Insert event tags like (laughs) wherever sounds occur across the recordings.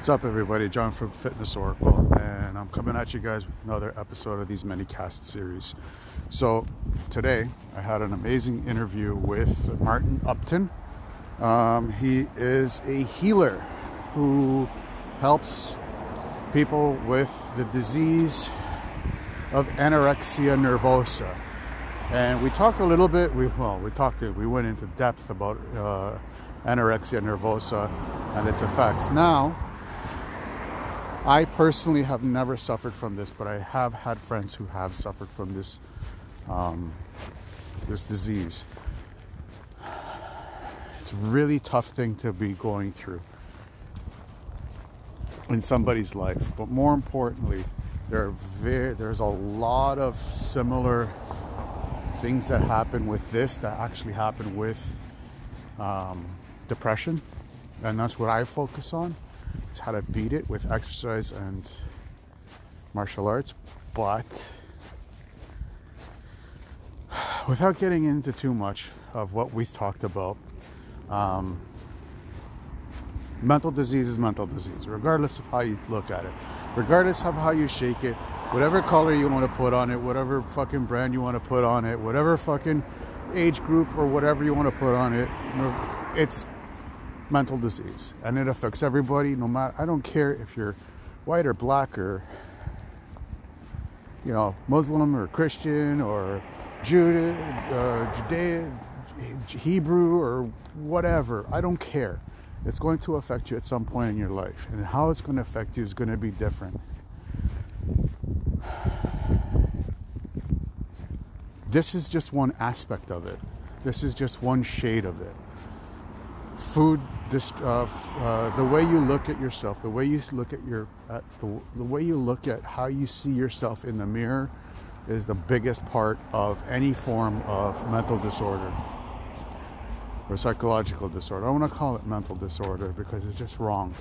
What's up, everybody? John from Fitness Oracle, and I'm coming at you guys with another episode of these minicast series. So, today I had an amazing interview with Martin Upton. Um, he is a healer who helps people with the disease of anorexia nervosa. And we talked a little bit, we, well, we talked, we went into depth about uh, anorexia nervosa and its effects. Now, I personally have never suffered from this, but I have had friends who have suffered from this um, this disease. It's a really tough thing to be going through in somebody's life, but more importantly, there are very, there's a lot of similar things that happen with this that actually happen with um, depression, and that's what I focus on is how to beat it with exercise and martial arts. But (sighs) without getting into too much of what we talked about, um, mental disease is mental disease, regardless of how you look at it, regardless of how you shake it, whatever color you want to put on it, whatever fucking brand you want to put on it, whatever fucking age group or whatever you want to put on it, it's mental disease and it affects everybody no matter i don't care if you're white or black or you know muslim or christian or judah uh, judea hebrew or whatever i don't care. It's going to affect you at some point in your life and how it's going to affect you is going to be different. This is just one aspect of it. This is just one shade of it. Food this, uh, uh, the way you look at yourself, the way you look at your, uh, the, the way you look at how you see yourself in the mirror is the biggest part of any form of mental disorder or psychological disorder. I want to call it mental disorder because it's just wrong.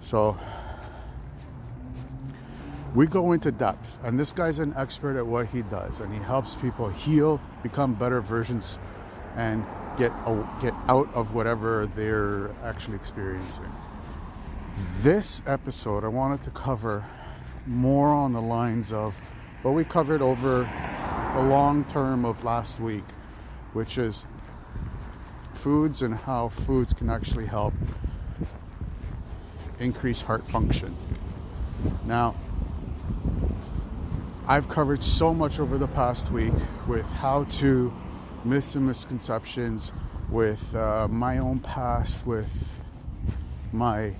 So we go into depth, and this guy's an expert at what he does, and he helps people heal, become better versions, and get get out of whatever they're actually experiencing. This episode, I wanted to cover more on the lines of what we covered over a long term of last week, which is foods and how foods can actually help increase heart function. Now, I've covered so much over the past week with how to myths and misconceptions with uh, my own past with my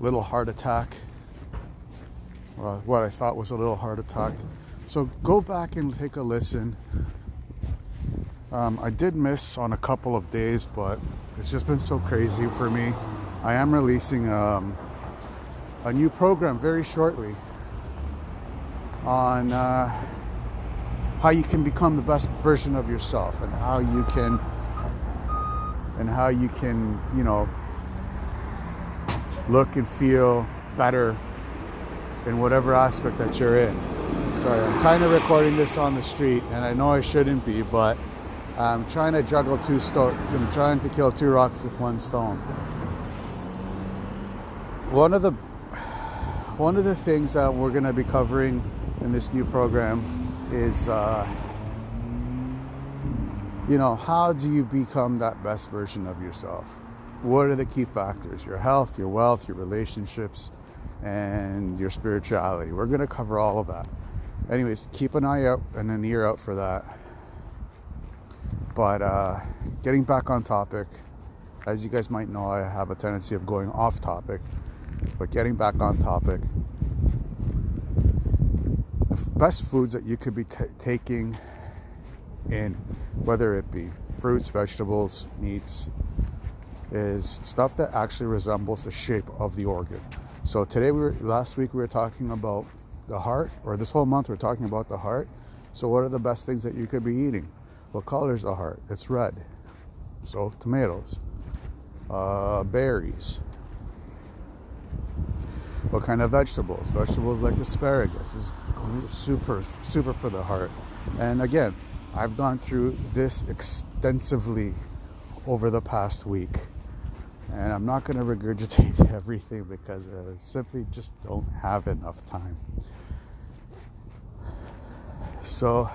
little heart attack. Well, what i thought was a little heart attack. So go back and take a listen. Um, i did miss on a couple of days but it's just been so crazy for me. I am releasing um, a new program very shortly on uh, how you can become the best version of yourself and how you can and how you can you know look and feel better in whatever aspect that you're in. Sorry i'm kind of recording this on the street and i know i shouldn't be but i'm trying to juggle two stones i'm trying to kill two rocks with one stone. One of the one of the things that we're going to be covering in this new program is uh, you know how do you become that best version of yourself? What are the key factors? Your health your wealth your relationships and your spirituality. We're going to cover all of that. Anyways keep an eye out and an ear out for that. But uh, getting back on topic as you guys might know i have a tendency of going off topic but getting back on topic best foods that you could be t- taking in, whether it be fruits, vegetables, meats, is stuff that actually resembles the shape of the organ. So today we were last week we were talking about the heart, or this whole month we're talking about the heart. So what are the best things that you could be eating? What color is the heart? It's red. So tomatoes, uh, berries. What kind of vegetables? Vegetables like asparagus is super, super for the heart. And again, I've gone through this extensively over the past week. And I'm not going to regurgitate (laughs) everything because I simply just don't have enough time. So,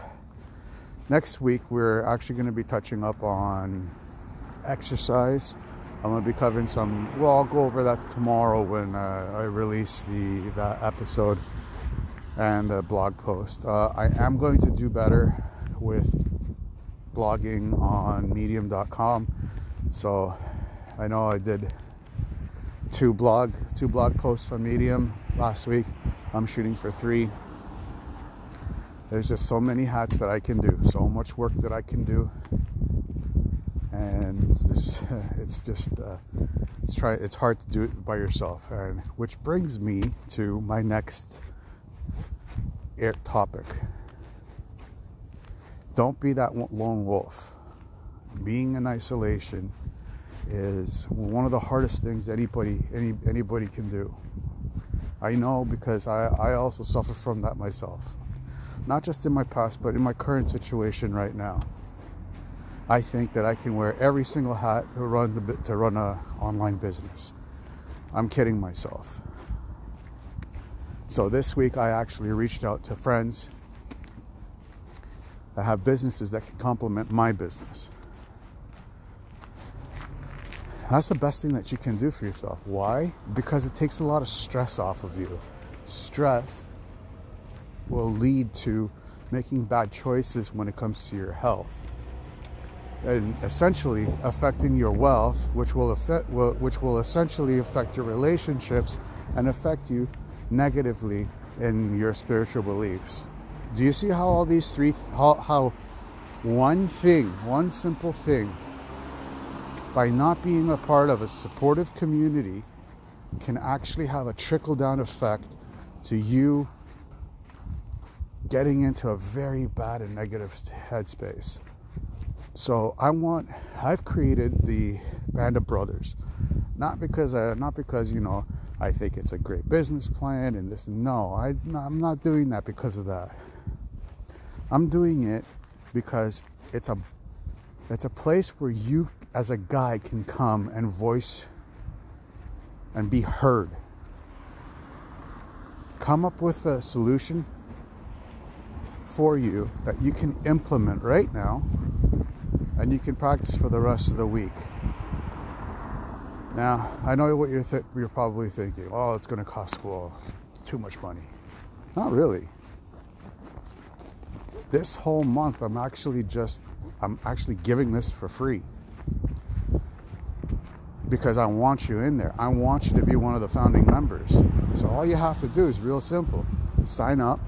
next week we're actually going to be touching up on exercise. I'm going to be covering some. Well, I'll go over that tomorrow when uh, I release the that episode and the blog post. Uh, I am going to do better with blogging on Medium.com. So I know I did two blog two blog posts on Medium last week. I'm shooting for three. There's just so many hats that I can do, so much work that I can do, and it's, (laughs) it's just uh, it's try it's hard to do it by yourself. And which brings me to my next topic. Don't be that lone wolf. Being in isolation is one of the hardest things anybody any anybody can do. I know because I, I also suffer from that myself. Not just in my past, but in my current situation right now. I think that I can wear every single hat to run the to run a online business. I'm kidding myself. So this week I actually reached out to friends that have businesses that can complement my business. That's the best thing that you can do for yourself. Why? Because it takes a lot of stress off of you. Stress will lead to making bad choices when it comes to your health and essentially affecting your wealth which will affect which will essentially affect your relationships and affect you negatively in your spiritual beliefs. Do you see how all these three, how, how one thing, one simple thing, by not being a part of a supportive community, can actually have a trickle down effect to you getting into a very bad and negative headspace. So I want, I've created the Band of Brothers, not because, I, not because you know I think it's a great business plan and this. No, I, I'm not doing that because of that. I'm doing it because it's a it's a place where you as a guy can come and voice and be heard. Come up with a solution for you that you can implement right now and you can practice for the rest of the week. Now, I know what you're th- you're probably thinking. Oh, it's going to cost school too much money. Not really. This whole month, I'm actually just I'm actually giving this for free because I want you in there. I want you to be one of the founding members. So all you have to do is real simple: sign up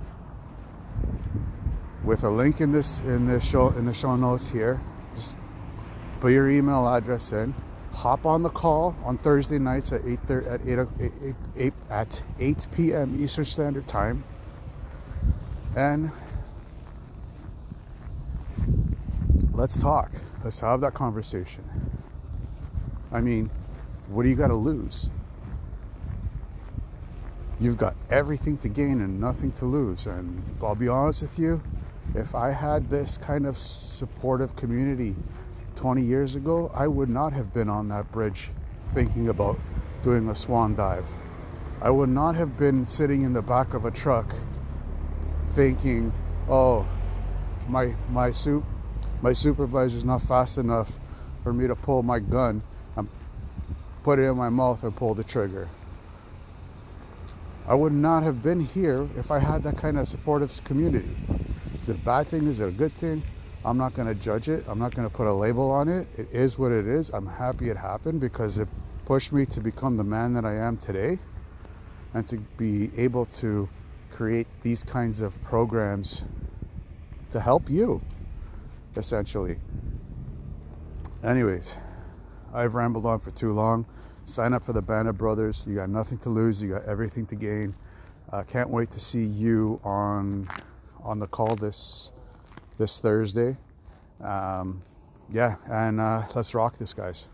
with a link in this in this show in the show notes here. Just put your email address in hop on the call on Thursday nights at 8 at 8, 8, 8, at 8 p.m. Eastern Standard Time, and let's talk. Let's have that conversation. I mean, what do you got to lose? You've got everything to gain and nothing to lose. And I'll be honest with you, if I had this kind of supportive community 20 years ago, I would not have been on that bridge thinking about doing a swan dive. I would not have been sitting in the back of a truck thinking, "Oh, my my soup, my supervisor's not fast enough for me to pull my gun and put it in my mouth and pull the trigger." I would not have been here if I had that kind of supportive community. Is it a bad thing? Is it a good thing? I'm not going to judge it. I'm not going to put a label on it. It is what it is. I'm happy it happened because it pushed me to become the man that I am today and to be able to create these kinds of programs to help you, essentially. Anyways, I've rambled on for too long. Sign up for the Band of Brothers. You got nothing to lose. You got everything to gain. Uh, can't wait to see you on on the call this this Thursday. Um, yeah, and uh, let's rock this, guys.